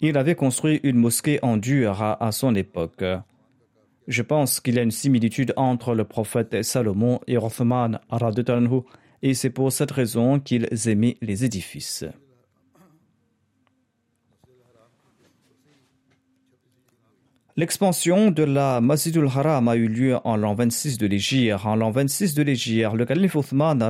S1: il avait construit une mosquée en dur à, son époque. Je pense qu'il y a une similitude entre le prophète Salomon et Othman et c'est pour cette raison qu'ils aimaient les édifices. L'expansion de la Masjidul Haram a eu lieu en l'an 26 de l'Égypte. En l'an 26 de l'Égypte, le calife Othman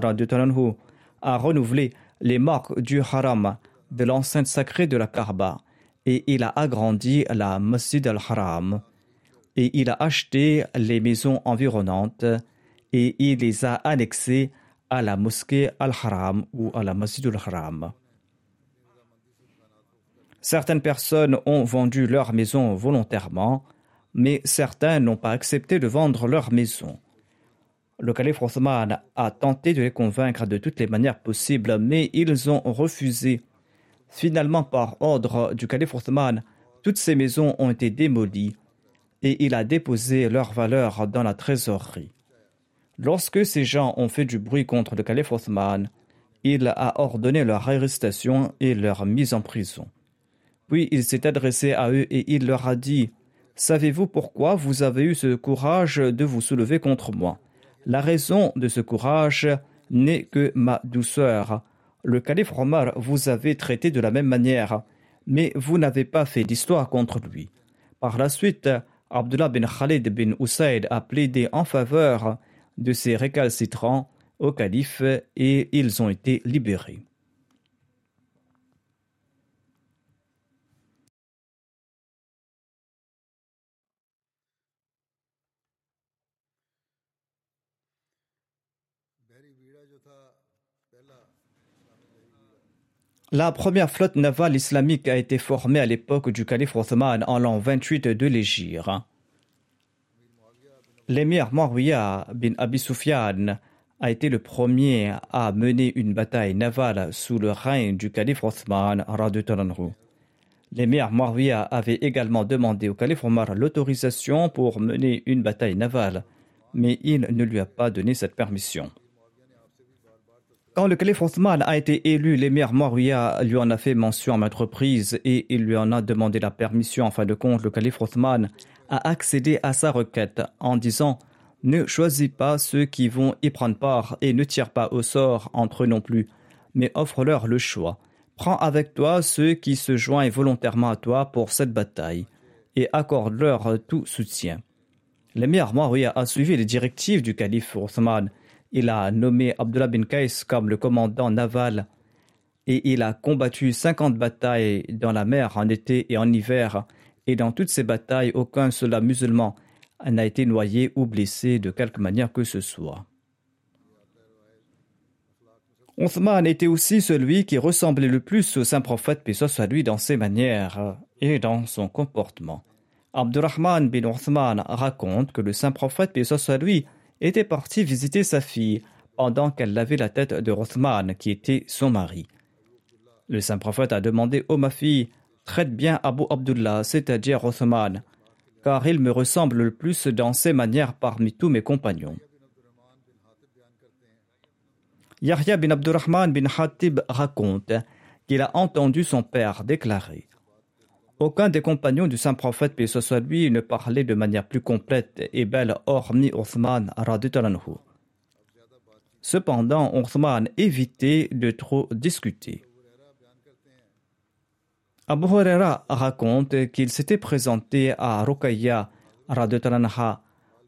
S1: a renouvelé les marques du Haram de l'enceinte sacrée de la Kaaba et il a agrandi la Masjid al-Haram et il a acheté les maisons environnantes et il les a annexées à la mosquée al-Haram ou à la Masjid al-Haram. Certaines personnes ont vendu leur maison volontairement, mais certains n'ont pas accepté de vendre leur maison. Le calife Othman a tenté de les convaincre de toutes les manières possibles, mais ils ont refusé. Finalement, par ordre du calife Othman, toutes ces maisons ont été démolies et il a déposé leurs valeurs dans la trésorerie. Lorsque ces gens ont fait du bruit contre le calife Othman, il a ordonné leur arrestation et leur mise en prison. Puis il s'est adressé à eux et il leur a dit Savez-vous pourquoi vous avez eu ce courage de vous soulever contre moi? La raison de ce courage n'est que ma douceur. Le calife Omar vous avait traité de la même manière, mais vous n'avez pas fait d'histoire contre lui. Par la suite, Abdullah bin Khalid bin Usaid a plaidé en faveur de ces récalcitrants au calife et ils ont été libérés. La première flotte navale islamique a été formée à l'époque du calife Othman en l'an 28 de l'Égypte. L'émir Marwiya bin Abi Sufyan a été le premier à mener une bataille navale sous le règne du calife Othman. L'émir Marwiya avait également demandé au calife Omar l'autorisation pour mener une bataille navale, mais il ne lui a pas donné cette permission. Quand le calife Othman a été élu, l'émir Marwiya lui en a fait mention à maintes reprises et il lui en a demandé la permission. En fin de compte, le calife Othman a accédé à sa requête en disant Ne choisis pas ceux qui vont y prendre part et ne tire pas au sort entre eux non plus, mais offre-leur le choix. Prends avec toi ceux qui se joignent volontairement à toi pour cette bataille et accorde-leur tout soutien. L'émir Marwiya a suivi les directives du calife Othman il a nommé Abdullah bin Qais comme le commandant naval et il a combattu 50 batailles dans la mer en été et en hiver. Et dans toutes ces batailles, aucun soldat musulman n'a été noyé ou blessé de quelque manière que ce soit. Othman était aussi celui qui ressemblait le plus au saint prophète, paix soit lui, dans ses manières et dans son comportement. Abdurrahman bin Othman raconte que le saint prophète, paix soit lui, était partie visiter sa fille pendant qu'elle lavait la tête de Rothman, qui était son mari. Le saint prophète a demandé ô ma fille, traite bien Abu Abdullah, c'est-à-dire Rothman, car il me ressemble le plus dans ses manières parmi tous mes compagnons. Yahya bin Abdurrahman bin Hatib raconte qu'il a entendu son père déclarer aucun des compagnons du saint prophète, paix soit lui, ne parlait de manière plus complète et belle hormis Othman radutalanhu. Cependant, Othman évitait de trop discuter. Abu Huraira raconte qu'il s'était présenté à Ruqayya radutalanha,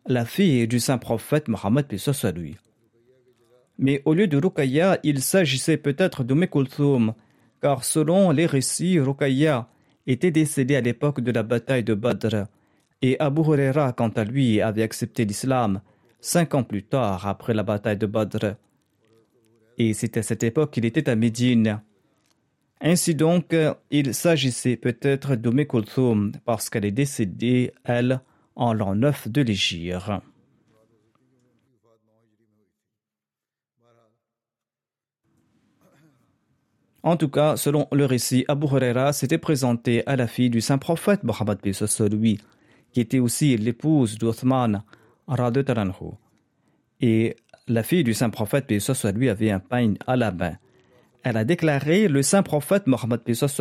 S1: la fille du saint prophète Mohammed, paix soit lui. Mais au lieu de Ruqayya, il s'agissait peut-être de Kulthum, car selon les récits, Ruqayya était décédé à l'époque de la bataille de Badr, et Abu Huraira, quant à lui, avait accepté l'islam cinq ans plus tard après la bataille de Badr. Et c'est à cette époque qu'il était à Médine. Ainsi donc, il s'agissait peut-être Kulthum parce qu'elle est décédée, elle, en l'an 9 de l'Égypte. En tout cas, selon le récit, Abu Huraira s'était présenté à la fille du saint prophète Mohammed lui, qui était aussi l'épouse d'Othman Et la fille du saint prophète lui avait un pain à la main. Elle a déclaré Le saint prophète Mohammed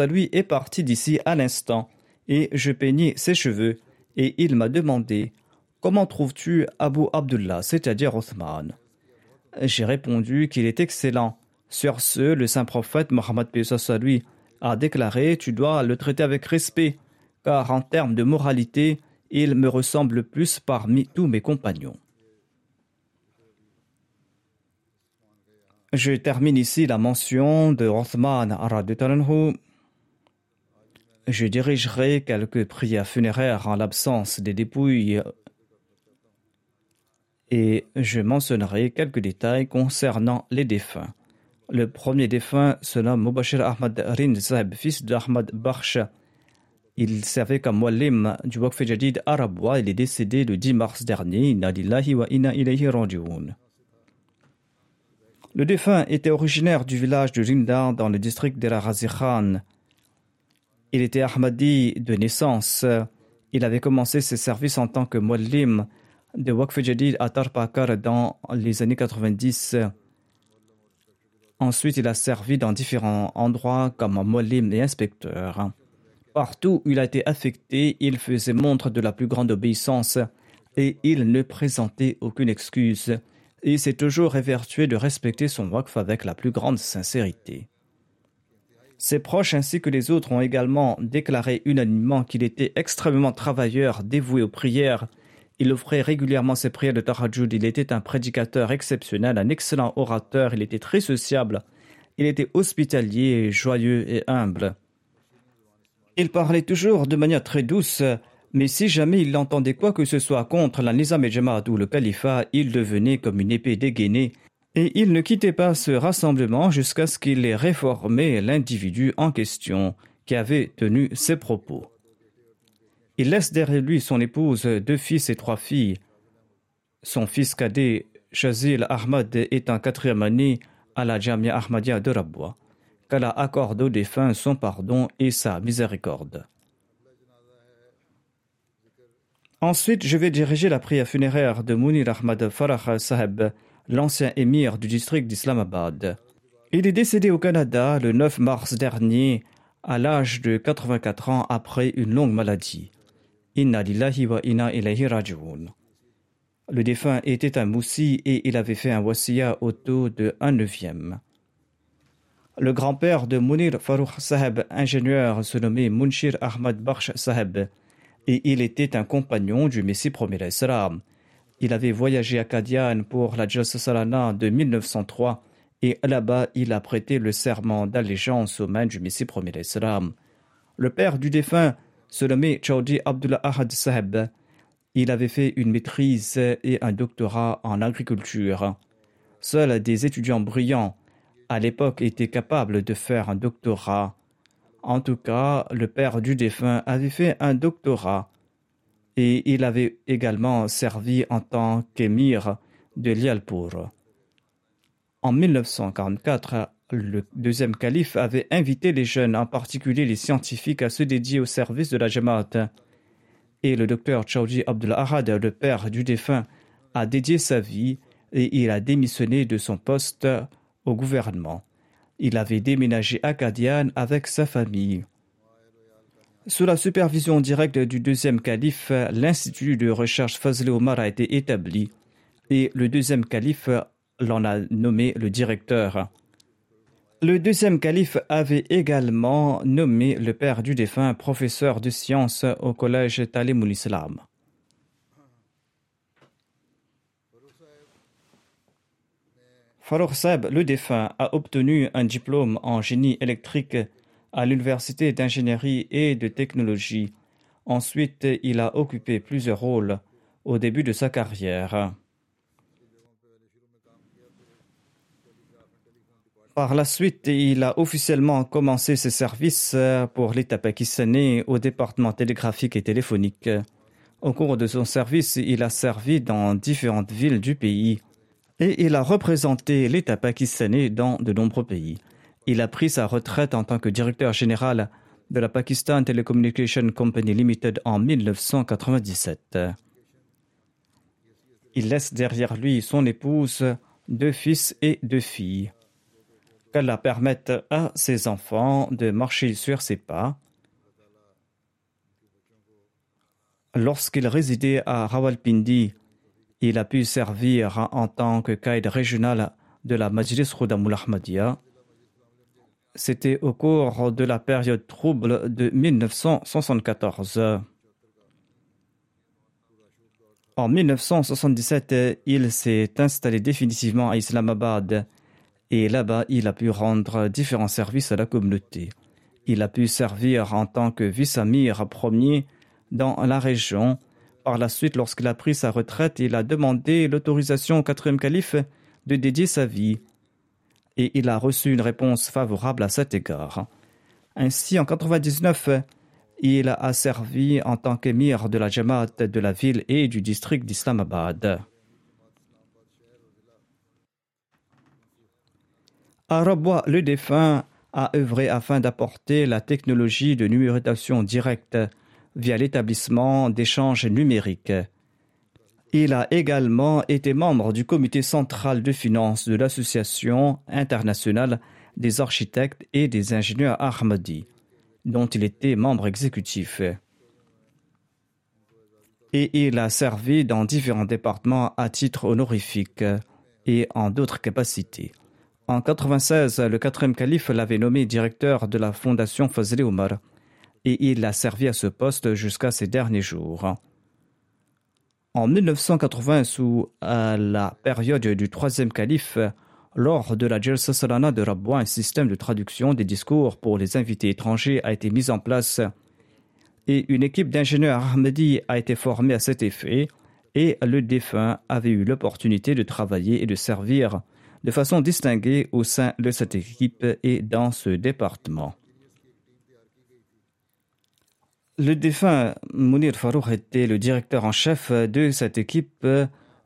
S1: lui est parti d'ici à l'instant, et je peignais ses cheveux, et il m'a demandé Comment trouves-tu Abu Abdullah, c'est-à-dire Othman? J'ai répondu qu'il est excellent sur ce, le saint prophète Mohammed lui a déclaré Tu dois le traiter avec respect, car en termes de moralité, il me ressemble le plus parmi tous mes compagnons. Je termine ici la mention de Rothman Je dirigerai quelques prières funéraires en l'absence des dépouilles et je mentionnerai quelques détails concernant les défunts. Le premier défunt se nomme Mubashir Ahmad Sahib, fils d'Ahmad Bakhsh. Il servait comme muallim du Waqf Jadid. Il est décédé le 10 mars dernier. wa Le défunt était originaire du village de Rinda dans le district de la Khan. Il était Ahmadi de naissance. Il avait commencé ses services en tant que muallim de Waqf Jadid à Tarpakar dans les années 90. Ensuite, il a servi dans différents endroits comme muallim et inspecteur. Partout où il a été affecté, il faisait montre de la plus grande obéissance et il ne présentait aucune excuse. Et s'est toujours évertué de respecter son Waqf avec la plus grande sincérité. Ses proches ainsi que les autres ont également déclaré unanimement qu'il était extrêmement travailleur, dévoué aux prières. Il offrait régulièrement ses prières de Tahajjud. Il était un prédicateur exceptionnel, un excellent orateur. Il était très sociable. Il était hospitalier, joyeux et humble. Il parlait toujours de manière très douce, mais si jamais il entendait quoi que ce soit contre la Nizam et Jamaat ou le califat, il devenait comme une épée dégainée et il ne quittait pas ce rassemblement jusqu'à ce qu'il ait réformé l'individu en question qui avait tenu ses propos. Il laisse derrière lui son épouse, deux fils et trois filles. Son fils cadet, Shazil Ahmad, est en quatrième année à la Jamia Ahmadiyya de Rabwa. Qu'Allah accorde aux défunts son pardon et sa miséricorde. Ensuite, je vais diriger la prière funéraire de Munir Ahmad Farah Saheb, l'ancien émir du district d'Islamabad. Il est décédé au Canada le 9 mars dernier à l'âge de 84 ans après une longue maladie. Inna lillahi wa inna ilayhi raji'un. Le défunt était un moussi et il avait fait un wasiya au taux de 1 neuvième. Le grand-père de Munir Farouk Saheb, ingénieur, se nommait Munshir Ahmad Bakhsh Saheb, et il était un compagnon du Messie premier Islam. Il avait voyagé à Kadian pour la Salana de 1903 et là-bas il a prêté le serment d'allégeance aux mains du Messie premier Islam. Le père du défunt nommait Chaudi Abdullah Ahad Saheb. Il avait fait une maîtrise et un doctorat en agriculture. Seuls des étudiants brillants à l'époque étaient capables de faire un doctorat. En tout cas, le père du défunt avait fait un doctorat et il avait également servi en tant qu'émir de Lialpur. En 1944, le deuxième calife avait invité les jeunes, en particulier les scientifiques, à se dédier au service de la Jamaat. Et le docteur Chowji Abdul Ahad, le père du défunt, a dédié sa vie et il a démissionné de son poste au gouvernement. Il avait déménagé à Kadian avec sa famille. Sous la supervision directe du deuxième calife, l'Institut de recherche Fazl Omar a été établi et le deuxième calife l'en a nommé le directeur. Le deuxième calife avait également nommé le père du défunt professeur de sciences au collège Talimul Islam. Farouk Saeb, le défunt, a obtenu un diplôme en génie électrique à l'université d'ingénierie et de technologie. Ensuite, il a occupé plusieurs rôles au début de sa carrière. Par la suite, il a officiellement commencé ses services pour l'État pakistanais au département télégraphique et téléphonique. Au cours de son service, il a servi dans différentes villes du pays et il a représenté l'État pakistanais dans de nombreux pays. Il a pris sa retraite en tant que directeur général de la Pakistan Telecommunication Company Limited en 1997. Il laisse derrière lui son épouse, deux fils et deux filles. Qu'elle permette à ses enfants de marcher sur ses pas. Lorsqu'il résidait à Rawalpindi, il a pu servir en tant que caïd régional de la Majlis Khudamul Ahmadiyya c'était au cours de la période trouble de 1974. En 1977, il s'est installé définitivement à Islamabad et là-bas, il a pu rendre différents services à la communauté. Il a pu servir en tant que vice-amir premier dans la région. Par la suite, lorsqu'il a pris sa retraite, il a demandé l'autorisation au quatrième calife de dédier sa vie et il a reçu une réponse favorable à cet égard. Ainsi, en 1999, il a servi en tant qu'émir de la Jamaat de la ville et du district d'Islamabad. Rabwa, le défunt a œuvré afin d'apporter la technologie de numérotation directe via l'établissement d'échanges numériques. Il a également été membre du comité central de finances de l'Association internationale des architectes et des ingénieurs Ahmadi, dont il était membre exécutif. Et il a servi dans différents départements à titre honorifique et en d'autres capacités. En 96, le quatrième calife l'avait nommé directeur de la fondation Fazli Omar et il a servi à ce poste jusqu'à ses derniers jours. En 1980, sous la période du troisième calife, lors de la Jalsa Salana de Rabwa, un système de traduction des discours pour les invités étrangers a été mis en place et une équipe d'ingénieurs Ahmadi a été formée à cet effet et le défunt avait eu l'opportunité de travailler et de servir de façon distinguée au sein de cette équipe et dans ce département. Le défunt Mounir Farouk était le directeur en chef de cette équipe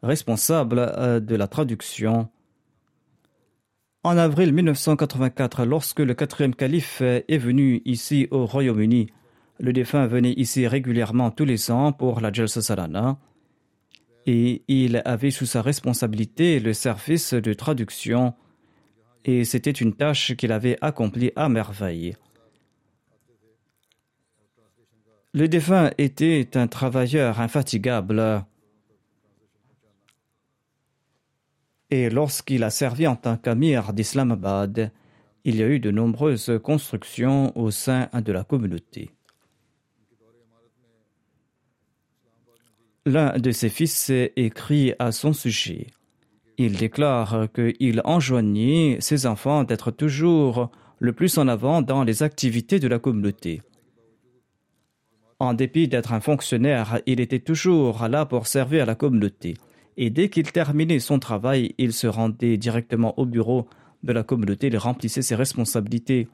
S1: responsable euh, de la traduction. En avril 1984, lorsque le quatrième calife est venu ici au Royaume-Uni, le défunt venait ici régulièrement tous les ans pour la Jalsa Salana et il avait sous sa responsabilité le service de traduction et c'était une tâche qu'il avait accomplie à merveille. Le défunt était un travailleur infatigable. Et lorsqu'il a servi en tant qu'amir d'Islamabad, il y a eu de nombreuses constructions au sein de la communauté. L'un de ses fils écrit à son sujet. Il déclare qu'il enjoignait ses enfants d'être toujours le plus en avant dans les activités de la communauté. En dépit d'être un fonctionnaire, il était toujours là pour servir la communauté. Et dès qu'il terminait son travail, il se rendait directement au bureau de la communauté, il remplissait ses responsabilités.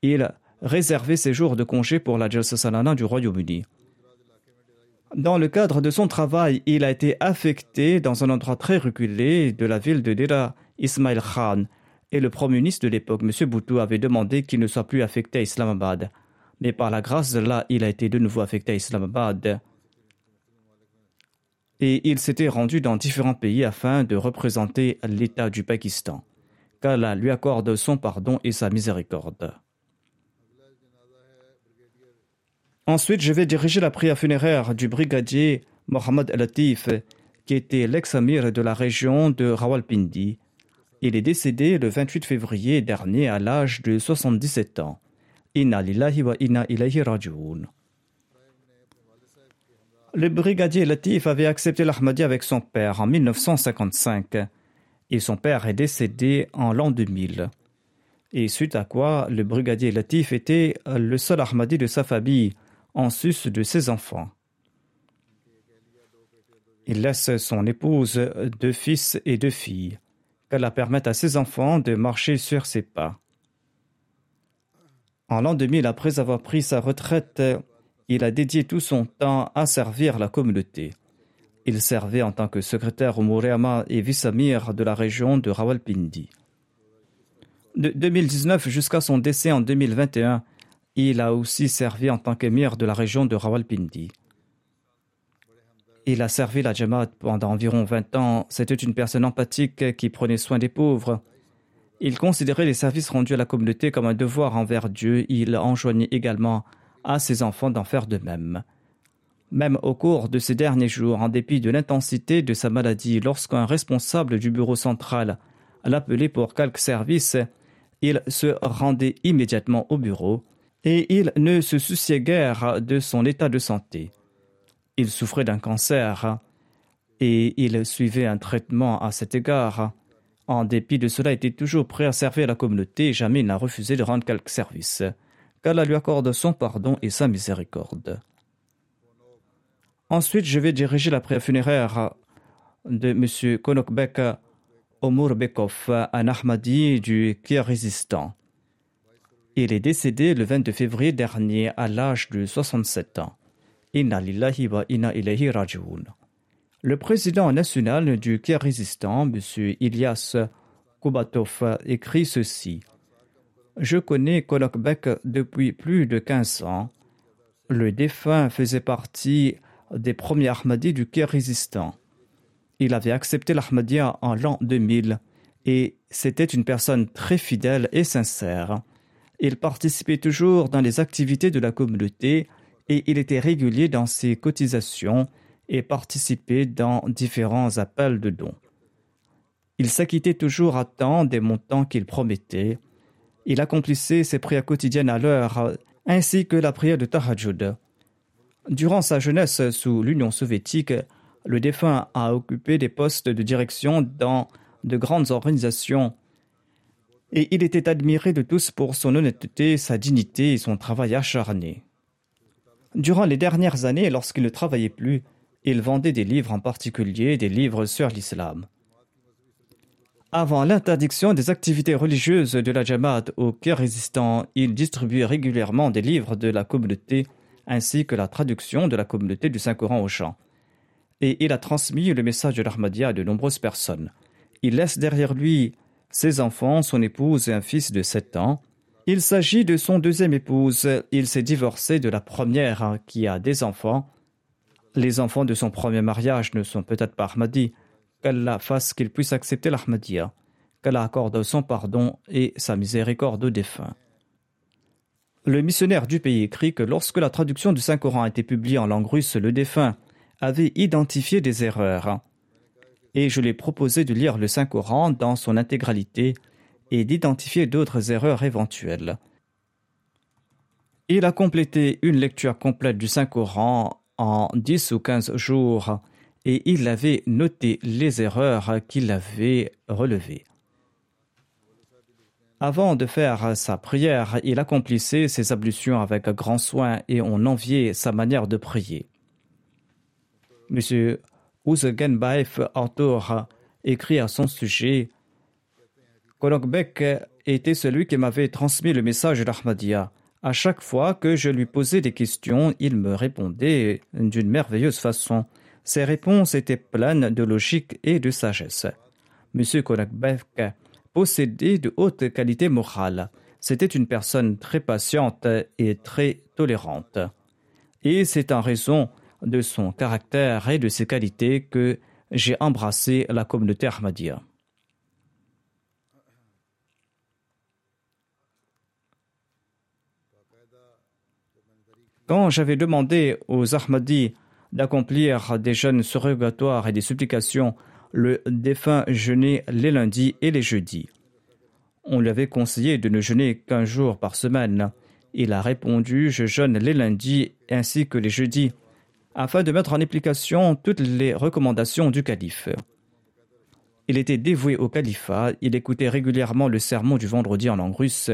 S1: Il réservait ses jours de congé pour la Jalsa Salana du Royaume-Uni. Dans le cadre de son travail, il a été affecté dans un endroit très reculé de la ville de Dera Ismail Khan, et le Premier ministre de l'époque, M. Bhutto, avait demandé qu'il ne soit plus affecté à Islamabad. Mais par la grâce de là, il a été de nouveau affecté à Islamabad. Et il s'était rendu dans différents pays afin de représenter l'État du Pakistan. Qu'Allah lui accorde son pardon et sa miséricorde. Ensuite, je vais diriger la prière funéraire du brigadier Mohamed Latif, qui était l'ex-amir de la région de Rawalpindi. Il est décédé le 28 février dernier à l'âge de 77 ans. Inna lillahi wa inna ilayhi rajoun. Le brigadier Latif avait accepté l'Ahmadi avec son père en 1955 et son père est décédé en l'an 2000. Et suite à quoi, le brigadier Latif était le seul Ahmadi de sa famille en sus de ses enfants. Il laisse son épouse, deux fils et deux filles, qu'elle permette à ses enfants de marcher sur ses pas. En l'an 2000, après avoir pris sa retraite, il a dédié tout son temps à servir la communauté. Il servait en tant que secrétaire au Mourema et vice-amir de la région de Rawalpindi. De 2019 jusqu'à son décès en 2021, il a aussi servi en tant qu'émir de la région de Rawalpindi. Il a servi la Jamaat pendant environ 20 ans. C'était une personne empathique qui prenait soin des pauvres. Il considérait les services rendus à la communauté comme un devoir envers Dieu. Il enjoignait également à ses enfants d'en faire de même. Même au cours de ces derniers jours, en dépit de l'intensité de sa maladie, lorsqu'un responsable du bureau central l'appelait pour quelque service, il se rendait immédiatement au bureau et il ne se souciait guère de son état de santé. Il souffrait d'un cancer et il suivait un traitement à cet égard. En dépit de cela, il était toujours prêt à servir la communauté et jamais il n'a refusé de rendre quelque service. Qu'Allah lui accorde son pardon et sa miséricorde. Ensuite, je vais diriger la prière funéraire de M. Konokbek Omur Bekov, un Ahmadi du Kirghizistan. Il est décédé le 22 février dernier à l'âge de 67 ans. Wa. Le président national du Kirghizistan, M. Ilyas Kubatov, écrit ceci. Je connais Konokbek depuis plus de 15 ans. Le défunt faisait partie des premiers Ahmadis du Kirghizistan. Il avait accepté l'Ahmadiyya en l'an 2000 et c'était une personne très fidèle et sincère. Il participait toujours dans les activités de la communauté et il était régulier dans ses cotisations et participait dans différents appels de dons. Il s'acquittait toujours à temps des montants qu'il promettait. Il accomplissait ses prières quotidiennes à l'heure, ainsi que la prière de Tahajjud. Durant sa jeunesse sous l'Union soviétique, le défunt a occupé des postes de direction dans de grandes organisations et il était admiré de tous pour son honnêteté, sa dignité et son travail acharné. Durant les dernières années, lorsqu'il ne travaillait plus, il vendait des livres, en particulier des livres sur l'islam. Avant l'interdiction des activités religieuses de la Jamaat au Kyrgyzstan, il distribuait régulièrement des livres de la communauté ainsi que la traduction de la communauté du Saint-Coran au chant. Et il a transmis le message de l'Ahmadiyya à de nombreuses personnes. Il laisse derrière lui ses enfants, son épouse et un fils de 7 ans. Il s'agit de son deuxième épouse. Il s'est divorcé de la première qui a des enfants. Les enfants de son premier mariage ne sont peut-être pas Ahmadis. Qu'Allah fasse qu'il puisse accepter l'Ahmadiyya. Qu'Allah accorde son pardon et sa miséricorde aux défunts. Le missionnaire du pays écrit que lorsque la traduction du Saint-Coran a été publiée en langue russe, le défunt avait identifié des erreurs et je lui ai proposé de lire le Saint-Coran dans son intégralité et d'identifier d'autres erreurs éventuelles. Il a complété une lecture complète du Saint-Coran en 10 ou 15 jours et il avait noté les erreurs qu'il avait relevées. Avant de faire sa prière, il accomplissait ses ablutions avec grand soin et on enviait sa manière de prier. Monsieur Uzgenbaev, auteur, écrit à son sujet Konokbek était celui qui m'avait transmis le message d'Ahmadiyya. À chaque fois que je lui posais des questions, il me répondait d'une merveilleuse façon. Ses réponses étaient pleines de logique et de sagesse. M. Konakbek possédait de hautes qualités morales. C'était une personne très patiente et très tolérante. Et c'est en raison de son caractère et de ses qualités que j'ai embrassé la communauté Ahmadiyya. Quand j'avais demandé aux Ahmadis d'accomplir des jeûnes surrogatoires et des supplications, le défunt jeûnait les lundis et les jeudis. On lui avait conseillé de ne jeûner qu'un jour par semaine. Il a répondu Je jeûne les lundis ainsi que les jeudis afin de mettre en application toutes les recommandations du calife. Il était dévoué au califat, il écoutait régulièrement le sermon du vendredi en langue russe.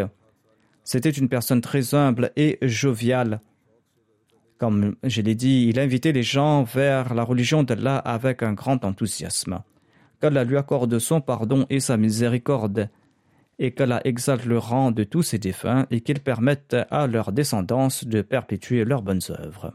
S1: C'était une personne très humble et joviale. Comme je l'ai dit, il invitait les gens vers la religion d'Allah avec un grand enthousiasme. Qu'Allah lui accorde son pardon et sa miséricorde, et qu'Allah exalte le rang de tous ses défunts et qu'il permette à leur descendance de perpétuer leurs bonnes œuvres.